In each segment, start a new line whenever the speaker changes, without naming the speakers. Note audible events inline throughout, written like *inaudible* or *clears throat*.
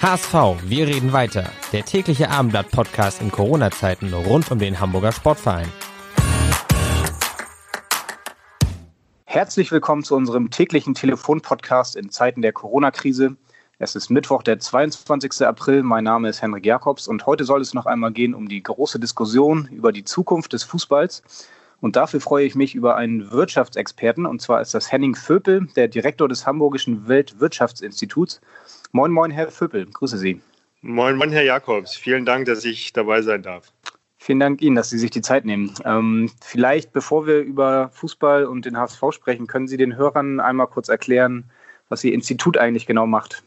HSV, wir reden weiter. Der tägliche Abendblatt-Podcast in Corona-Zeiten rund um den Hamburger Sportverein.
Herzlich willkommen zu unserem täglichen Telefon-Podcast in Zeiten der Corona-Krise. Es ist Mittwoch, der 22. April. Mein Name ist Henrik Jakobs und heute soll es noch einmal gehen um die große Diskussion über die Zukunft des Fußballs. Und dafür freue ich mich über einen Wirtschaftsexperten, und zwar ist das Henning Vöpel, der Direktor des Hamburgischen Weltwirtschaftsinstituts. Moin, moin, Herr Vöppel, grüße Sie.
Moin, moin, Herr Jakobs. Vielen Dank, dass ich dabei sein darf.
Vielen Dank Ihnen, dass Sie sich die Zeit nehmen. Ähm, vielleicht, bevor wir über Fußball und den HSV sprechen, können Sie den Hörern einmal kurz erklären, was Ihr Institut eigentlich genau macht.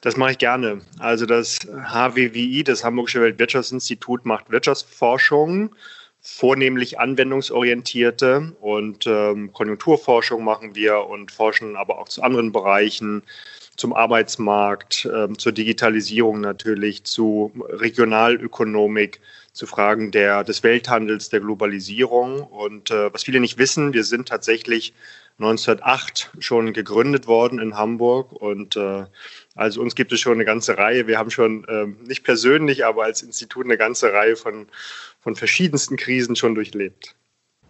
Das mache ich gerne. Also das HWWI, das Hamburgische Weltwirtschaftsinstitut, macht Wirtschaftsforschung, vornehmlich anwendungsorientierte und ähm, Konjunkturforschung machen wir und forschen aber auch zu anderen Bereichen, zum Arbeitsmarkt, äh, zur Digitalisierung natürlich, zu Regionalökonomik, zu Fragen der, des Welthandels, der Globalisierung. Und äh, was viele nicht wissen, wir sind tatsächlich 1908 schon gegründet worden in Hamburg und äh, also uns gibt es schon eine ganze Reihe. Wir haben schon äh, nicht persönlich, aber als Institut eine ganze Reihe von, von verschiedensten Krisen schon durchlebt.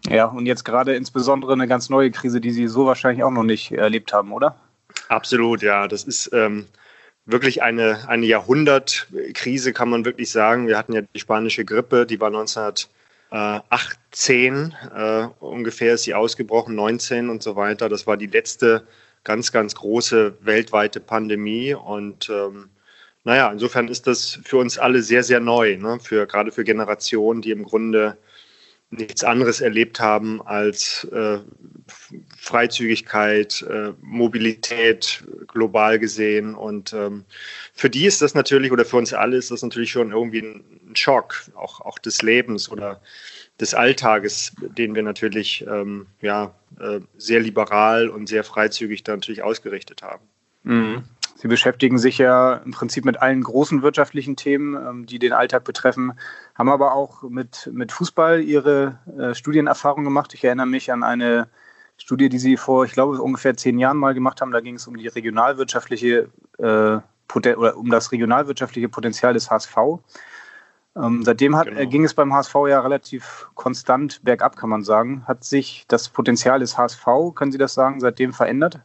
Ja, und jetzt gerade insbesondere eine ganz neue Krise, die Sie so wahrscheinlich auch noch nicht erlebt haben, oder?
Absolut, ja. Das ist ähm, wirklich eine, eine Jahrhundertkrise, kann man wirklich sagen. Wir hatten ja die spanische Grippe, die war 1918 äh, ungefähr ist sie ausgebrochen, 19 und so weiter. Das war die letzte ganz, ganz große weltweite Pandemie und ähm, naja, insofern ist das für uns alle sehr, sehr neu, ne? für, gerade für Generationen, die im Grunde nichts anderes erlebt haben als äh, Freizügigkeit, äh, Mobilität global gesehen. Und ähm, für die ist das natürlich, oder für uns alle ist das natürlich schon irgendwie ein, Schock, auch, auch des Lebens oder des Alltages, den wir natürlich ähm, ja, äh, sehr liberal und sehr freizügig da natürlich ausgerichtet haben.
Mhm. Sie beschäftigen sich ja im Prinzip mit allen großen wirtschaftlichen Themen, ähm, die den Alltag betreffen, haben aber auch mit, mit Fußball ihre äh, Studienerfahrung gemacht. Ich erinnere mich an eine Studie, die Sie vor, ich glaube, ungefähr zehn Jahren mal gemacht haben. Da ging es um die regionalwirtschaftliche äh, oder um das regionalwirtschaftliche Potenzial des HSV. Ähm, seitdem hat, genau. äh, ging es beim HSV ja relativ konstant bergab, kann man sagen. Hat sich das Potenzial des HSV, können Sie das sagen, seitdem verändert?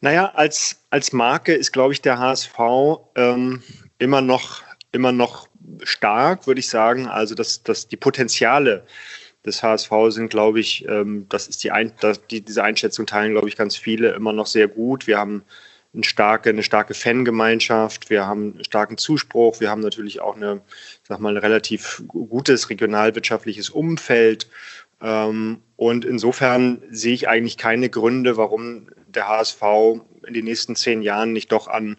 Naja, als, als Marke ist, glaube ich, der HSV ähm, immer, noch, immer noch stark, würde ich sagen. Also, dass, dass die Potenziale des HSV sind, glaube ich, ähm, das ist die, Ein das, die, diese Einschätzung teilen, glaube ich, ganz viele immer noch sehr gut. Wir haben eine starke, eine starke Fangemeinschaft, wir haben einen starken Zuspruch, wir haben natürlich auch eine, sag mal, ein relativ gutes regionalwirtschaftliches Umfeld. Ähm, und insofern sehe ich eigentlich keine Gründe, warum der HSV in den nächsten zehn Jahren nicht doch an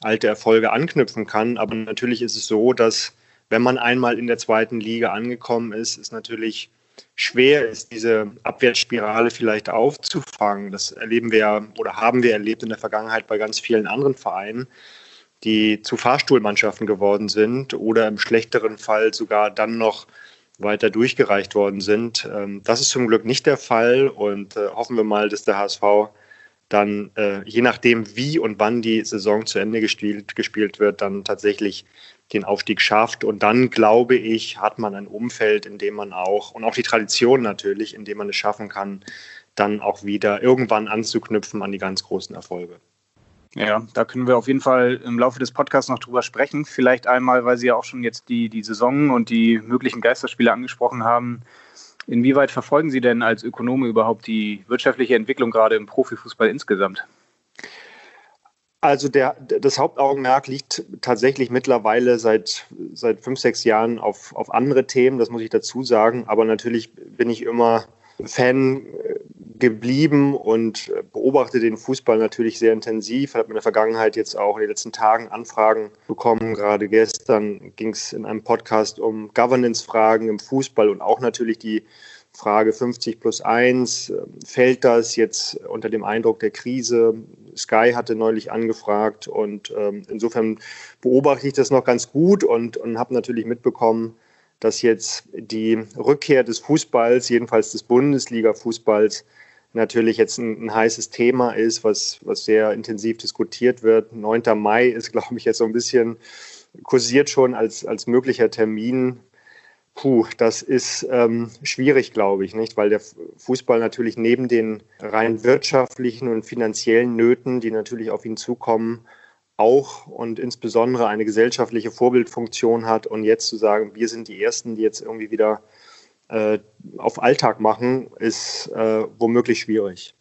alte Erfolge anknüpfen kann. Aber natürlich ist es so, dass wenn man einmal in der zweiten Liga angekommen ist, es natürlich schwer ist, diese Abwärtsspirale vielleicht aufzufangen. Das erleben wir oder haben wir erlebt in der Vergangenheit bei ganz vielen anderen Vereinen, die zu Fahrstuhlmannschaften geworden sind oder im schlechteren Fall sogar dann noch weiter durchgereicht worden sind. Ähm, das ist zum Glück nicht der Fall und äh, hoffen wir mal, dass der HSV dann, äh, je nachdem, wie und wann die Saison zu Ende gespielt wird, dann tatsächlich den Aufstieg schafft. Und dann, glaube ich, hat man ein Umfeld, in dem man auch, und auch die Tradition natürlich, in dem man es schaffen kann, dann auch wieder irgendwann anzuknüpfen an die ganz großen Erfolge.
Ja, da können wir auf jeden Fall im Laufe des Podcasts noch drüber sprechen. Vielleicht einmal, weil Sie ja auch schon jetzt die, die Saison und die möglichen Geisterspiele angesprochen haben. Inwieweit verfolgen Sie denn als Ökonome überhaupt die wirtschaftliche Entwicklung gerade im Profifußball insgesamt?
Also der, das Hauptaugenmerk liegt tatsächlich mittlerweile seit, seit fünf, sechs Jahren auf, auf andere Themen, das muss ich dazu sagen. Aber natürlich bin ich immer Fan geblieben und beobachte den Fußball natürlich sehr intensiv. Habe in der Vergangenheit jetzt auch in den letzten Tagen Anfragen bekommen. Gerade gestern ging es in einem Podcast um Governance-Fragen im Fußball und auch natürlich die Frage 50 plus 1. Fällt das jetzt unter dem Eindruck der Krise? Sky hatte neulich angefragt und ähm, insofern beobachte ich das noch ganz gut und, und habe natürlich mitbekommen, dass jetzt die Rückkehr des Fußballs, jedenfalls des Bundesliga-Fußballs, natürlich jetzt ein, ein, heißes Thema ist, was, was sehr intensiv diskutiert wird. 9. Mai ist, *laughs* glaube ich, jetzt so ein bisschen kursiert schon als, als möglicher Termin. Puh, das ist ähm, schwierig, glaube ich, nicht? Weil der Fußball natürlich neben den rein wirtschaftlichen und finanziellen Nöten, die natürlich auf ihn zukommen, auch und insbesondere eine gesellschaftliche Vorbildfunktion hat. Und jetzt zu sagen, wir sind die Ersten, die jetzt irgendwie wieder äh, auf Alltag machen, ist äh, womöglich schwierig.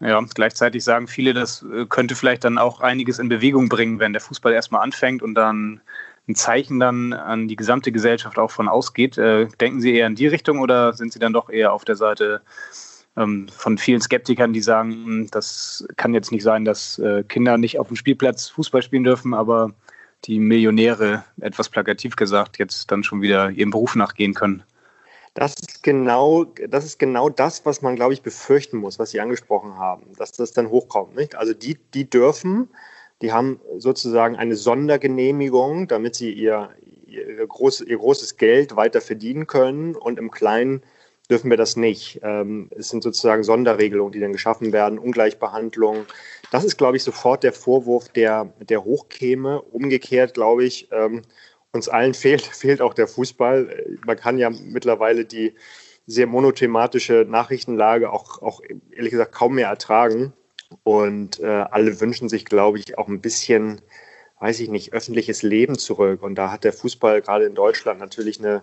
Ja, gleichzeitig sagen viele, das äh, könnte vielleicht dann auch einiges in Bewegung bringen, wenn der Fußball erstmal anfängt und dann ein Zeichen dann an die gesamte Gesellschaft auch von ausgeht. Äh, denken Sie eher in die Richtung oder sind Sie dann doch eher auf der Seite ähm, von vielen Skeptikern, die sagen, hm, das kann jetzt nicht sein, dass äh, Kinder nicht auf dem Spielplatz Fußball spielen dürfen, aber die Millionäre, etwas plakativ gesagt, jetzt dann schon wieder ihrem Beruf nachgehen können.
Das ist genau, das ist genau das, was man, glaube ich, befürchten muss, was Sie angesprochen haben, dass das dann hochkommt. Nicht? Also die, die dürfen, die haben sozusagen eine Sondergenehmigung, damit sie ihr, ihr, groß, ihr großes Geld weiter verdienen können und im Kleinen dürfen wir das nicht. Ähm, es sind sozusagen Sonderregelungen, die dann geschaffen werden, Ungleichbehandlung. Das ist, glaube ich, sofort der Vorwurf, der, der hochkäme. Umgekehrt, glaube ich, ähm, uns allen *laughs* fehlt, fehlt auch der Fußball. Man kann ja mittlerweile die sehr monothematische Nachrichtenlage auch, auch ehrlich gesagt kaum mehr ertragen. Und äh, alle wünschen sich, glaube ich, auch ein bisschen, weiß ich nicht, öffentliches Leben zurück. Und da hat der Fußball gerade in Deutschland natürlich eine,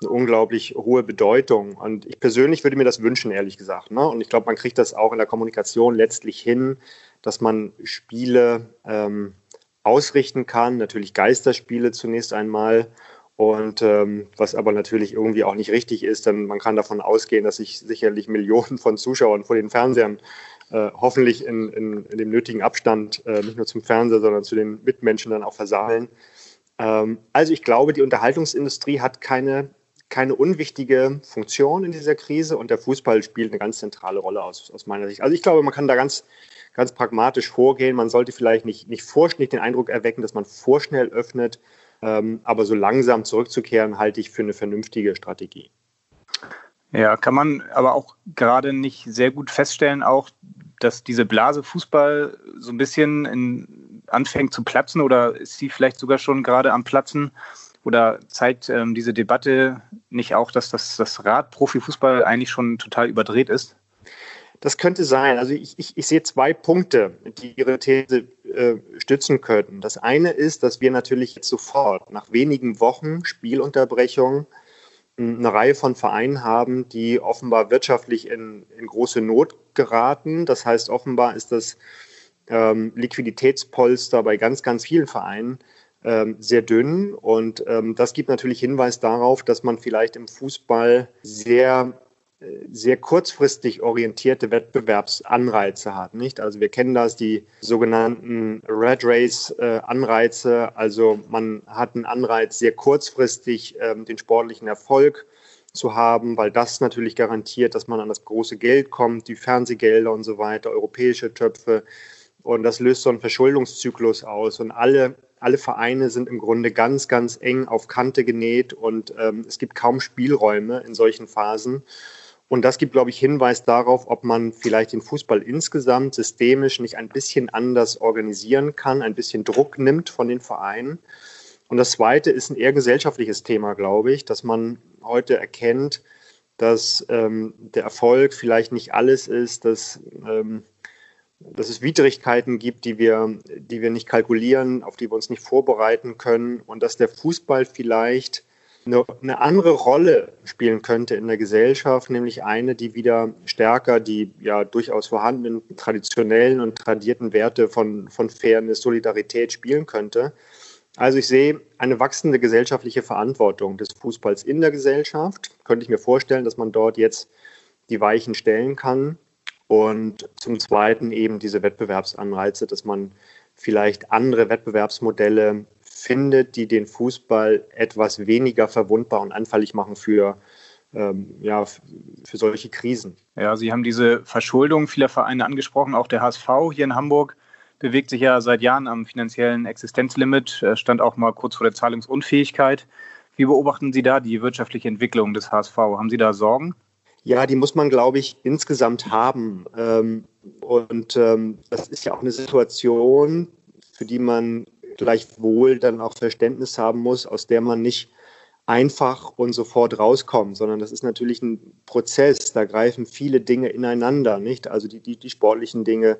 eine unglaublich hohe Bedeutung. Und ich persönlich würde mir das wünschen, ehrlich gesagt. Ne? Und ich glaube, man kriegt das auch in der Kommunikation letztlich hin, dass man Spiele ähm, ausrichten kann, natürlich Geisterspiele zunächst einmal. Und ähm, was aber natürlich irgendwie auch nicht richtig ist, denn man kann davon ausgehen, dass sich sicherlich Millionen von Zuschauern vor den Fernsehern äh, hoffentlich in, in, in, dem nötigen Abstand äh, nicht nur zum Fernseher, sondern zu den Mitmenschen dann auch versammeln. Ähm, also ich glaube, die Unterhaltungsindustrie hat keine, keine unwichtige Funktion in dieser Krise und der Fußball spielt eine ganz zentrale Rolle aus, aus meiner Sicht. Also ich glaube, man kann da ganz ganz pragmatisch vorgehen. Man sollte vielleicht nicht, nicht, vorschnell den Eindruck erwecken, dass man vorschnell öffnet, ähm, aber so langsam zurückzukehren, halte ich für eine vernünftige Strategie.
Ja, kann man aber auch gerade nicht sehr gut feststellen, auch, dass diese Blase Fußball so ein bisschen in, anfängt zu platzen oder ist sie vielleicht sogar schon gerade am Platzen? Oder zeigt ähm, diese Debatte nicht auch, dass das, das Rad Profifußball eigentlich schon total überdreht ist?
Das könnte sein. Also ich, ich, ich sehe zwei Punkte, die Ihre These äh, stützen könnten. Das eine ist, dass wir natürlich jetzt sofort nach wenigen Wochen Spielunterbrechung eine Reihe von Vereinen haben, die offenbar wirtschaftlich in, in große Not geraten. Das heißt, offenbar ist das ähm, Liquiditätspolster bei ganz, ganz vielen Vereinen ähm, sehr dünn. Und ähm, das gibt natürlich Hinweis darauf, dass man vielleicht im Fußball sehr sehr kurzfristig orientierte Wettbewerbsanreize hat, nicht? Also wir kennen das, die sogenannten Red Race äh. Also man hat einen Anreiz, sehr kurzfristig ähm, den sportlichen Erfolg zu haben, weil das natürlich garantiert, dass man an das große Geld kommt, die Fernsehgelder und so weiter, europäische Töpfe. Und das löst so einen Verschuldungszyklus aus. Und alle, alle Vereine sind im Grunde ganz, ganz eng auf Kante genäht und ähm, es gibt kaum Spielräume in solchen Phasen. Und das gibt, glaube ich, Hinweis darauf, ob man vielleicht den Fußball insgesamt systemisch nicht ein bisschen anders organisieren kann, ein bisschen Druck nimmt von den Vereinen. Und das Zweite ist ein eher gesellschaftliches Thema, glaube ich, dass man heute erkennt, dass ähm, der Erfolg vielleicht nicht alles ist, dass, ähm, dass es Widrigkeiten gibt, die wir, die wir nicht kalkulieren, auf die wir uns nicht vorbereiten können und dass der Fußball vielleicht eine, andere Rolle spielen könnte in der Gesellschaft, nämlich eine, die wieder stärker die ja durchaus vorhandenen traditionellen und tradierten Werte von, von Fairness, Solidarität spielen könnte. Also ich sehe eine wachsende gesellschaftliche Verantwortung des Fußballs in der Gesellschaft. Könnte ich mir vorstellen, dass man dort jetzt die Weichen stellen kann. Und zum Zweiten eben diese Wettbewerbsanreize, dass man vielleicht andere Wettbewerbsmodelle findet, die den Fußball etwas weniger verwundbar und anfällig machen für, ähm, ja, für solche Krisen.
Ja, Sie haben diese Verschuldung vieler Vereine angesprochen. Auch der HSV hier in Hamburg bewegt sich ja seit Jahren am finanziellen Existenzlimit, stand auch mal kurz vor der Zahlungsunfähigkeit. Wie beobachten Sie da die wirtschaftliche Entwicklung des HSV? Haben Sie da Sorgen?
Ja, die muss man, glaube ich, insgesamt haben. Ähm, und ähm, das ist ja auch eine Situation, für die man gleichwohl dann auch Verständnis haben muss, aus der man nicht einfach und sofort rauskommt, sondern das ist natürlich ein Prozess. Da greifen viele Dinge ineinander, nicht? Also die, die, die sportlichen Dinge,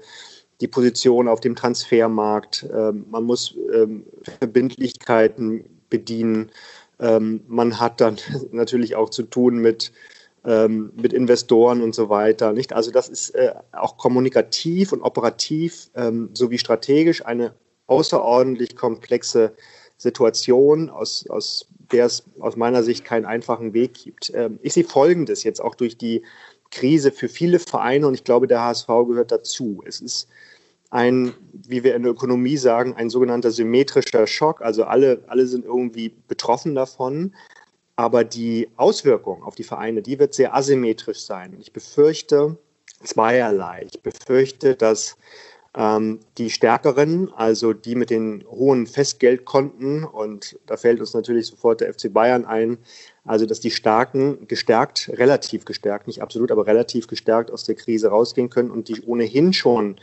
die Position auf dem Transfermarkt. Ähm, man muss ähm, Verbindlichkeiten bedienen. Ähm, man hat dann *laughs* natürlich auch zu tun mit, ähm, mit Investoren und so weiter. Nicht? Also das ist äh, auch kommunikativ und operativ ähm, sowie strategisch eine außerordentlich komplexe Situation, aus, aus der es aus meiner Sicht keinen einfachen Weg gibt. Ähm, ich sehe Folgendes jetzt auch durch die Krise für viele Vereine und ich glaube, der HSV gehört dazu. Es ist ein, wie wir in der Ökonomie sagen, ein sogenannter symmetrischer Schock. Also alle, alle sind irgendwie betroffen davon. Aber die Auswirkung auf die Vereine, die wird sehr asymmetrisch sein. Ich befürchte zweierlei. Ich befürchte, dass die Stärkeren, also die mit den hohen Festgeldkonten, und da fällt uns natürlich sofort der FC Bayern ein, also dass die Starken gestärkt, relativ gestärkt, nicht absolut, aber relativ gestärkt aus der Krise rausgehen können und die ohnehin schon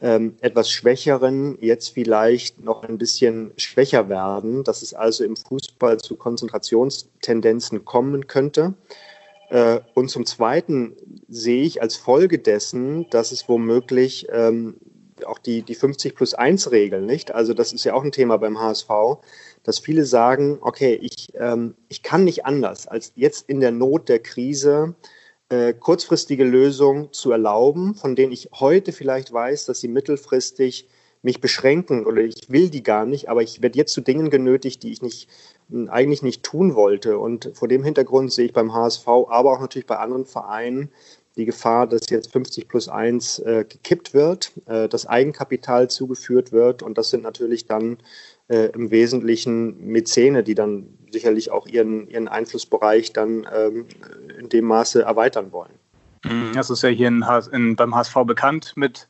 ähm, etwas Schwächeren jetzt vielleicht noch ein bisschen schwächer werden, dass es also im Fußball zu Konzentrationstendenzen kommen könnte. Äh, und zum Zweiten sehe ich als Folge dessen, dass es womöglich ähm, auch die, die 50 plus 1 Regel, nicht? Also das ist ja auch ein Thema beim HSV, dass viele sagen, okay, ich, ähm, ich kann nicht anders, als jetzt in der Not der Krise äh, kurzfristige Lösungen zu erlauben, von denen ich heute vielleicht weiß, dass sie mittelfristig mich beschränken oder ich will die gar nicht, aber ich werde jetzt zu Dingen genötigt, die ich nicht, eigentlich nicht tun wollte. Und vor dem Hintergrund sehe ich beim HSV, aber auch natürlich bei anderen Vereinen die Gefahr, dass jetzt 50 plus 1 äh, gekippt wird, äh, dass Eigenkapital zugeführt wird. Und das sind natürlich dann äh, im Wesentlichen Mäzene, die dann sicherlich auch ihren, ihren Einflussbereich dann ähm, in dem Maße erweitern wollen.
Mhm. Das ist ja hier in, in, beim HSV bekannt mit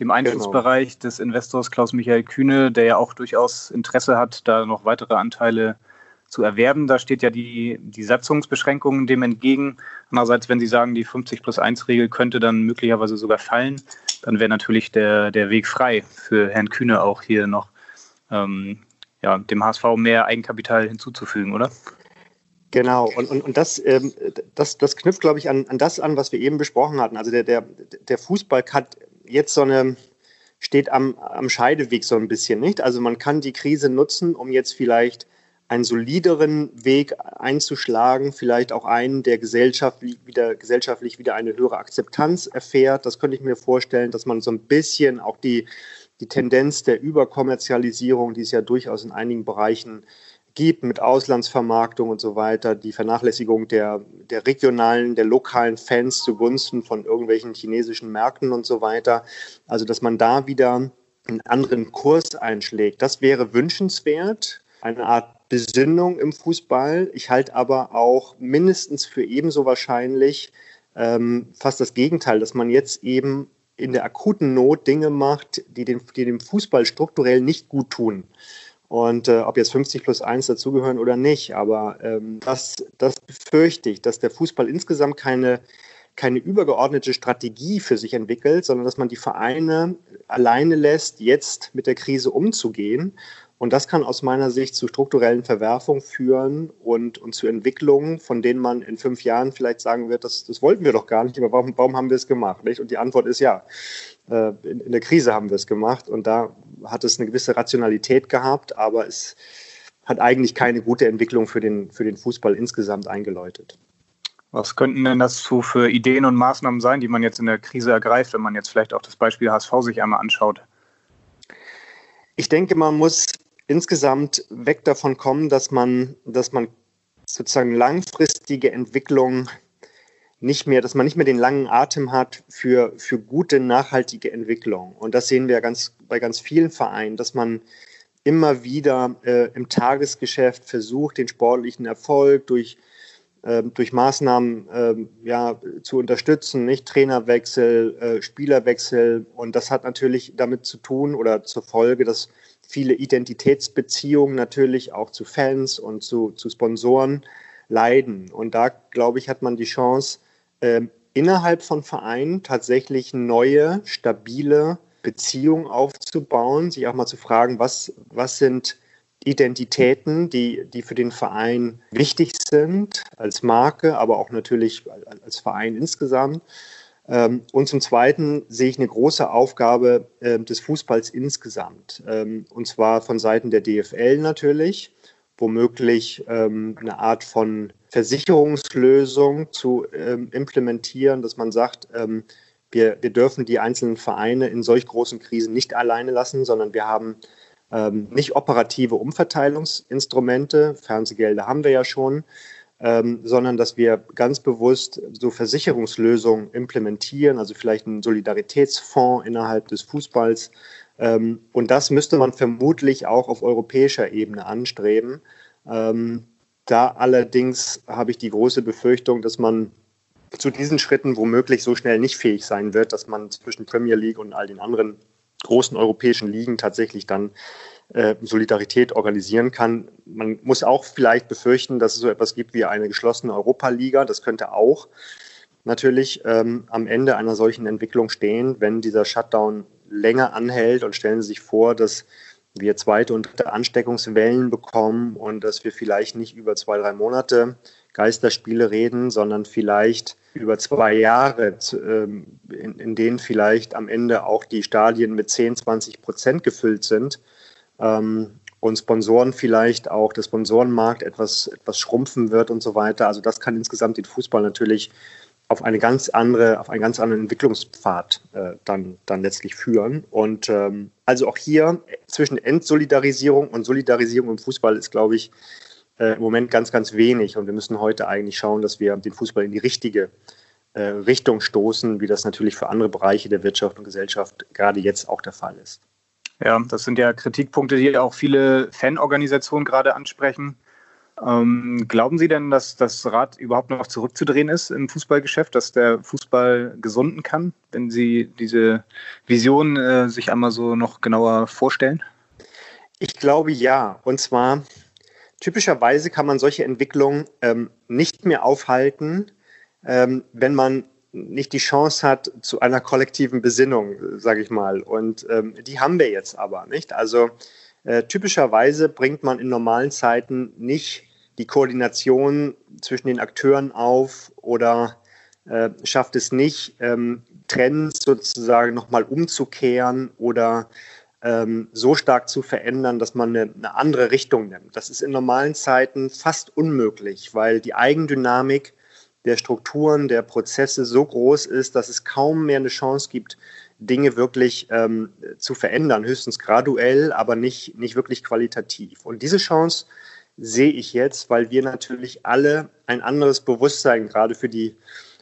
dem Einflussbereich genau. des Investors Klaus-Michael Kühne, der ja auch durchaus Interesse hat, da noch weitere Anteile zu zu erwerben. Da steht ja die, die Satzungsbeschränkungen dem entgegen. Andererseits, wenn Sie sagen, die 50 plus 1 Regel könnte dann möglicherweise sogar fallen, dann wäre natürlich der, der Weg frei für Herrn Kühne auch hier noch ähm, ja, dem HSV mehr Eigenkapital hinzuzufügen, oder?
Genau, und, und, und das, ähm, das, das knüpft, glaube ich, an, an das an, was wir eben besprochen hatten. Also der, der, der Fußball hat jetzt so eine, steht am, am Scheideweg so ein bisschen, nicht? Also man kann die Krise nutzen, um jetzt vielleicht einen solideren Weg einzuschlagen, vielleicht auch einen, der gesellschaftlich wieder, gesellschaftlich wieder eine höhere Akzeptanz erfährt. Das könnte ich mir vorstellen, dass man so ein bisschen auch die, die Tendenz der Überkommerzialisierung, die es ja durchaus in einigen Bereichen gibt, mit Auslandsvermarktung und so weiter, die Vernachlässigung der, der regionalen, der lokalen Fans zugunsten von irgendwelchen chinesischen Märkten und so weiter. Also, dass man da wieder einen anderen Kurs einschlägt, das wäre wünschenswert. Eine Art Besinnung im Fußball. Ich halte aber auch mindestens für ebenso wahrscheinlich ähm, fast das Gegenteil, dass man jetzt eben in der akuten Not Dinge macht, die, den, die dem Fußball strukturell nicht gut tun. Und äh, ob jetzt 50 plus 1 dazugehören oder nicht, aber ähm, das, das befürchte ich, dass der Fußball insgesamt keine, keine übergeordnete Strategie für sich entwickelt, sondern dass man die Vereine alleine lässt, jetzt mit der Krise umzugehen und das kann aus meiner Sicht zu strukturellen Verwerfungen führen und, und zu Entwicklungen, von denen man in fünf Jahren vielleicht sagen wird, das, das wollten wir doch gar nicht, aber warum, warum haben wir es gemacht? Nicht? Und die Antwort ist ja, äh, in, in der Krise haben wir es gemacht und da hat es eine gewisse Rationalität gehabt, aber es hat eigentlich keine gute Entwicklung für den, für den Fußball insgesamt eingeläutet.
Was könnten denn das so für Ideen und Maßnahmen sein, die man jetzt in der Krise ergreift, wenn man jetzt vielleicht auch das Beispiel HSV sich einmal anschaut?
Ich denke, man muss insgesamt weg davon kommen, dass man, dass man sozusagen langfristige Entwicklung nicht mehr, dass man nicht mehr den langen Atem hat für, für gute, nachhaltige Entwicklung. Und das sehen wir ganz, bei ganz vielen Vereinen, dass man immer wieder äh, im Tagesgeschäft versucht, den sportlichen Erfolg durch, äh, durch Maßnahmen äh, ja, zu unterstützen, nicht Trainerwechsel, äh, Spielerwechsel. Und das hat natürlich damit zu tun oder zur Folge, dass viele Identitätsbeziehungen natürlich auch zu Fans und zu, zu Sponsoren leiden. Und da, glaube ich, hat man die Chance, äh, innerhalb von Vereinen tatsächlich neue, stabile Beziehungen aufzubauen, sich auch mal zu fragen, was, was sind Identitäten, die, die für den Verein wichtig sind, als Marke, aber auch natürlich als Verein insgesamt. Ähm, und zum Zweiten sehe ich eine große Aufgabe äh, des Fußballs insgesamt. Ähm, und zwar von Seiten der DFL natürlich, womöglich ähm, eine Art von Versicherungslösung zu implementieren, dass man sagt, wir, wir dürfen die einzelnen Vereine in solch großen Krisen nicht alleine lassen, sondern wir haben nicht operative Umverteilungsinstrumente, Fernsehgelder haben wir ja schon, ähm, sondern dass wir ganz bewusst so Versicherungslösungen implementieren, also vielleicht einen Solidaritätsfonds innerhalb des Fußballs. Ähm, und das müsste man vermutlich auch auf europäischer Ebene anstreben. Ähm, da allerdings habe ich die große Befürchtung, dass man zu diesen Schritten womöglich so schnell nicht fähig sein wird, dass man zwischen Premier League und all den anderen großen europäischen Ligen tatsächlich dann äh, Solidarität organisieren kann. Man muss auch vielleicht befürchten, dass es so etwas gibt wie eine geschlossene Europa-Liga. Das könnte auch natürlich ähm, am Ende einer solchen Entwicklung stehen, wenn dieser Shutdown länger anhält und stellen Sie sich vor, dass wir zweite und dritte Ansteckungswellen bekommen und dass wir vielleicht nicht über zwei, drei Monate Geisterspiele reden, sondern vielleicht über zwei Jahre, ähm, in, in denen vielleicht am Ende auch die Stadien mit 10, 20 Prozent gefüllt sind ähm, und Sponsoren vielleicht auch, der Sponsorenmarkt etwas, etwas schrumpfen wird und so weiter. Also das kann insgesamt den Fußball natürlich auf eine ganz andere, auf einen ganz anderen Entwicklungspfad äh, dann, dann letztlich führen. Und ähm, also auch hier zwischen Entsolidarisierung und Solidarisierung im Fußball ist, glaube ich, äh, im Moment ganz, ganz wenig. Und wir müssen heute eigentlich schauen, dass wir den Fußball in die richtige äh, Richtung stoßen, wie das natürlich für andere Bereiche der Wirtschaft und Gesellschaft gerade jetzt auch der Fall ist.
Ja, das sind ja Kritikpunkte, die auch viele Fanorganisationen gerade ansprechen. Ähm, glauben Sie denn, dass das Rad überhaupt noch zurückzudrehen ist im Fußballgeschäft, dass der Fußball gesunden kann, wenn Sie diese Vision äh, sich einmal so noch genauer vorstellen?
Ich glaube ja. Und zwar typischerweise kann man solche Entwicklungen ähm, nicht mehr aufhalten, ähm, wenn man nicht die Chance hat zu einer kollektiven Besinnung, sage ich mal. Und ähm, die haben wir jetzt aber, nicht? Also äh, typischerweise bringt man in normalen Zeiten nicht die Koordination zwischen den Akteuren auf oder äh, schafft es nicht, ähm, Trends sozusagen nochmal umzukehren oder ähm, so stark zu verändern, dass man eine, eine andere Richtung nimmt. Das ist in normalen Zeiten fast unmöglich, weil die Eigendynamik der Strukturen, der Prozesse so groß ist, dass es kaum mehr eine Chance gibt, Dinge wirklich ähm, zu verändern, höchstens graduell, aber nicht, nicht wirklich qualitativ. Und diese Chance sehe ich jetzt, weil wir natürlich alle ein anderes Bewusstsein gerade für die,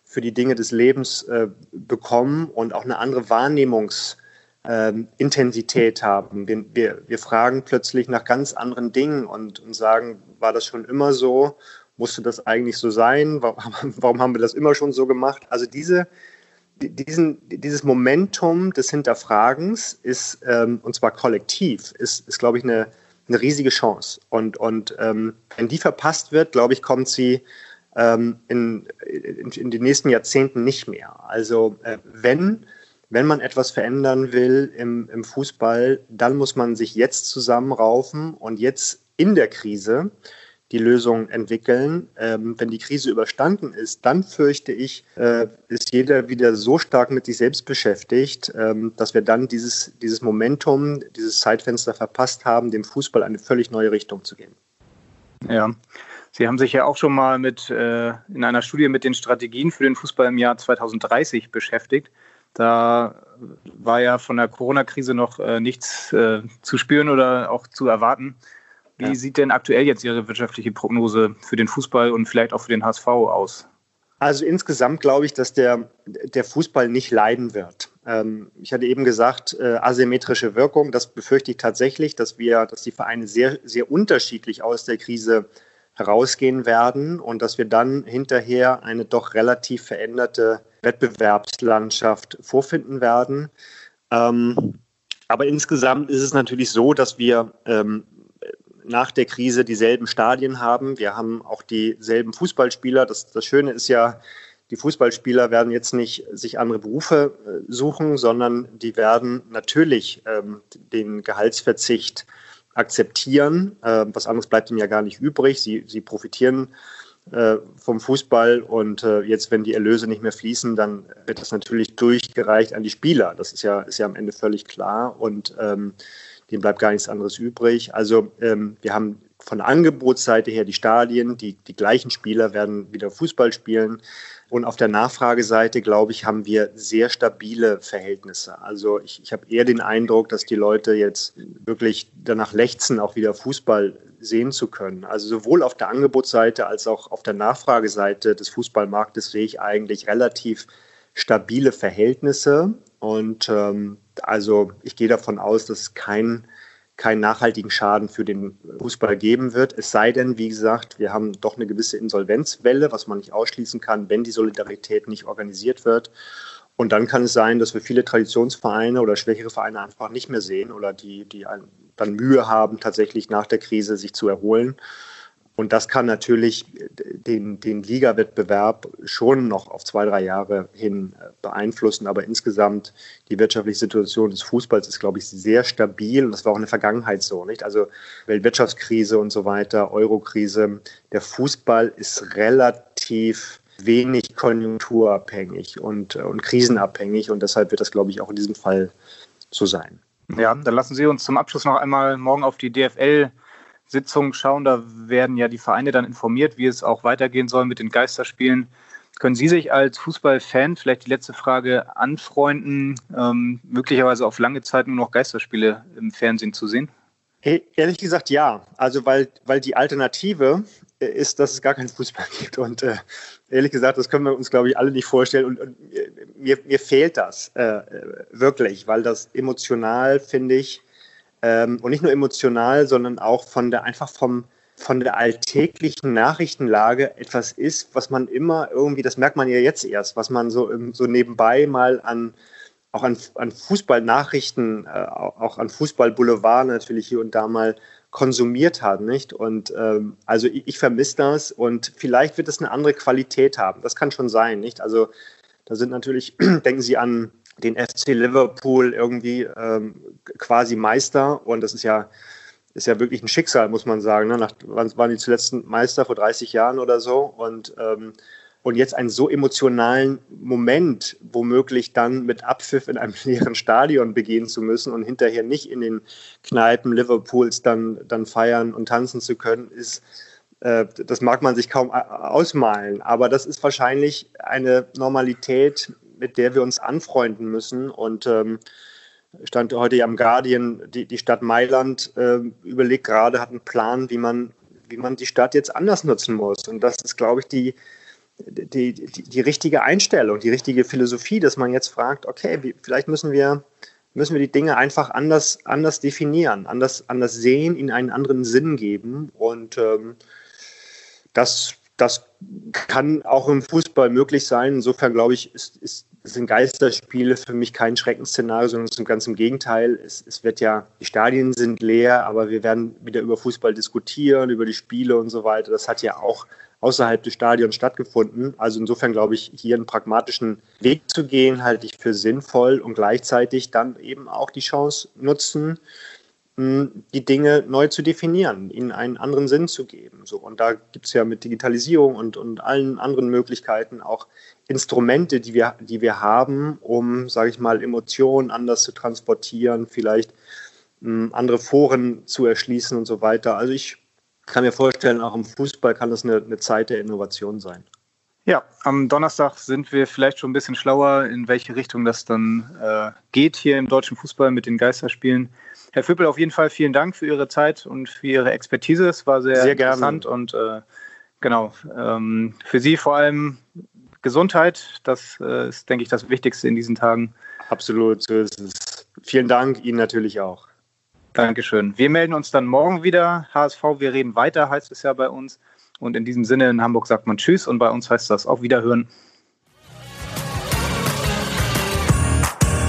für die Dinge des Lebens äh, bekommen und auch eine andere Wahrnehmungsintensität ähm, haben. Wir, wir, wir fragen plötzlich nach ganz anderen Dingen und, und sagen, war das schon immer so? Musste das eigentlich so sein? *laughs* Warum haben wir das immer schon so gemacht? Also diese, diesen, dieses Momentum des Hinterfragens ist, ähm, und zwar kollektiv, ist, ist glaube ich, eine, eine riesige Chance. Und, und ähm, wenn die verpasst wird, glaube ich, kommt sie ähm, in, in, in, den nächsten Jahrzehnten nicht mehr. Also äh, wenn, wenn man etwas verändern will im, im Fußball, dann muss man sich jetzt zusammenraufen und jetzt in der Krise die Lösung entwickeln. Ähm, wenn die Krise überstanden ist, dann fürchte ich, äh, ist jeder wieder so stark mit sich selbst beschäftigt, ähm, dass wir dann dieses, dieses Momentum, dieses Zeitfenster verpasst haben, dem Fußball eine völlig neue Richtung zu geben.
Ja. Sie haben sich ja auch schon mal mit äh, in einer Studie mit den Strategien für den Fußball im Jahr 2030 beschäftigt. Da war ja von der Corona-Krise noch äh, nichts äh, zu spüren oder auch zu erwarten. Wie ja. sieht denn aktuell jetzt Ihre wirtschaftliche Prognose für den Fußball und vielleicht auch für den HSV aus?
Also insgesamt glaube ich, dass der, der Fußball nicht leiden wird. Ähm, ich hatte eben gesagt, äh, asymmetrische Wirkung, das befürchte ich tatsächlich, dass wir, dass die Vereine sehr, sehr unterschiedlich aus der Krise herausgehen werden und dass wir dann hinterher eine doch relativ veränderte Wettbewerbslandschaft vorfinden werden. Ähm, aber insgesamt ist es natürlich so, dass wir ähm, nach der Krise dieselben Stadien haben. Wir haben auch dieselben Fußballspieler. Das, das Schöne ist ja, die Fußballspieler werden jetzt nicht sich andere Berufe äh, suchen, sondern die werden natürlich ähm, den Gehaltsverzicht akzeptieren. Äh, was anderes bleibt ihnen ja gar nicht übrig. Sie, sie profitieren äh, vom Fußball und äh, jetzt, wenn die Erlöse nicht mehr fließen, dann wird das natürlich durchgereicht an die Spieler. Das ist ja, ist ja am Ende völlig klar und ähm, dem bleibt gar nichts anderes übrig. Also ähm, wir haben von Angebotsseite her die Stadien, die, die gleichen Spieler werden wieder Fußball spielen. Und auf der Nachfrageseite, glaube ich, haben wir sehr stabile Verhältnisse. Also ich, ich habe eher den Eindruck, dass die Leute jetzt wirklich danach lechzen, auch wieder Fußball sehen zu können. Also sowohl auf der Angebotsseite als auch auf der Nachfrageseite des Fußballmarktes sehe ich eigentlich relativ stabile Verhältnisse. Und ähm, also ich gehe davon aus, dass es kein keinen nachhaltigen Schaden für den Fußball geben wird. Es sei denn, wie gesagt, wir haben doch eine gewisse Insolvenzwelle, was man nicht ausschließen kann, wenn die Solidarität nicht organisiert wird. Und dann kann es sein, dass wir viele Traditionsvereine oder schwächere Vereine einfach nicht mehr sehen oder die, die dann Mühe haben, tatsächlich nach der Krise sich zu erholen. Und das kann natürlich den, den Liga-Wettbewerb schon noch auf zwei, drei Jahre hin äh, beeinflussen. Aber insgesamt die wirtschaftliche Situation des Fußballs ist, glaube ich, sehr stabil. Und das war auch in der Vergangenheit so, nicht? Also Weltwirtschaftskrise und so weiter, Eurokrise. Der Fußball ist relativ wenig konjunkturabhängig und, äh, und krisenabhängig. Und deshalb wird das, glaube ich, auch in diesem Fall so sein.
Ja, dann lassen Sie uns zum Abschluss noch einmal morgen auf die DFL Sitzungen schauen. Da werden ja die Vereine dann informiert, wie es auch weitergehen soll mit den Geisterspielen. Können Sie sich als Fußballfan, vielleicht die letzte Frage, anfreunden, ähm, möglicherweise auf lange Zeit nur noch Geisterspiele im Fernsehen zu sehen?
Ehrlich gesagt ja. Also weil, weil die Alternative äh, ist, dass es gar keinen Fußball gibt. Und äh, ehrlich gesagt, das können wir uns, glaube ich, alle nicht vorstellen. Und, und mir, mir fehlt das äh, wirklich, weil das emotional, finde ich, ähm, und nicht nur emotional, sondern auch von der einfach vom von der alltäglichen Nachrichtenlage etwas ist, was man immer irgendwie, das merkt man ja jetzt erst, was man so, so nebenbei mal an auch an, an Fußballnachrichten, äh, auch an Fußballboulevard natürlich hier und da mal konsumiert hat, nicht? Und ähm, also ich, ich vermisse das und vielleicht wird es eine andere Qualität haben. Das kann schon sein, nicht? Also da sind natürlich, *clears throat* denken Sie an den FC Liverpool irgendwie ähm, quasi Meister und das ist ja, ist ja wirklich ein Schicksal, muss man sagen. Ne? Nach, wann waren die zuletzt Meister? Vor 30 Jahren oder so und ähm, und jetzt einen so emotionalen Moment womöglich dann mit Abpfiff in einem *laughs* leeren Stadion begehen zu müssen und hinterher nicht in den Kneipen Liverpools dann, dann feiern und tanzen zu können, ist, äh, das mag man sich kaum ausmalen. Aber das ist wahrscheinlich eine Normalität, mit der wir uns anfreunden müssen. Und ähm, stand heute ja am Guardian, die, die Stadt Mailand äh, überlegt gerade, hat einen Plan, wie man, wie man die Stadt jetzt anders nutzen muss. Und das ist, glaube ich, die, die, die, die richtige Einstellung, die richtige Philosophie, dass man jetzt fragt, okay, wie, vielleicht müssen wir, müssen wir die Dinge einfach anders, anders definieren, anders, anders sehen, ihnen einen anderen Sinn geben. Und ähm, das, das kann auch im Fußball möglich sein. Insofern glaube ich, ist, ist, sind Geisterspiele für mich kein Schreckensszenario, sondern ganz im Gegenteil. Es, es wird ja, die Stadien sind leer, aber wir werden wieder über Fußball diskutieren, über die Spiele und so weiter. Das hat ja auch außerhalb des Stadions stattgefunden. Also insofern glaube ich, hier einen pragmatischen Weg zu gehen, halte ich für sinnvoll und gleichzeitig dann eben auch die Chance nutzen, die Dinge neu zu definieren, ihnen einen anderen Sinn zu geben. So, und da gibt es ja mit Digitalisierung und, und allen anderen Möglichkeiten auch Instrumente, die wir, die wir haben, um, sage ich mal, Emotionen anders zu transportieren, vielleicht mh, andere Foren zu erschließen und so weiter. Also ich kann mir vorstellen, auch im Fußball kann das eine, eine Zeit der Innovation sein.
Ja, am Donnerstag sind wir vielleicht schon ein bisschen schlauer, in welche Richtung das dann äh, geht hier im deutschen Fußball mit den Geisterspielen. Herr Füppel, auf jeden Fall vielen Dank für Ihre Zeit und für Ihre Expertise. Es war sehr, sehr interessant gerne. und äh, genau, ähm, für Sie vor allem Gesundheit, das äh, ist, denke ich, das Wichtigste in diesen Tagen.
Absolut, so ist es. Vielen Dank, Ihnen natürlich auch.
Dankeschön. Wir melden uns dann morgen wieder. HSV, wir reden weiter, heißt es ja bei uns. Und in diesem Sinne, in Hamburg sagt man Tschüss und bei uns heißt das auf Wiederhören.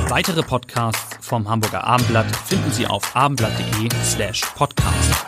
Weitere Podcasts vom Hamburger Abendblatt finden Sie auf abendblatt.de slash podcast.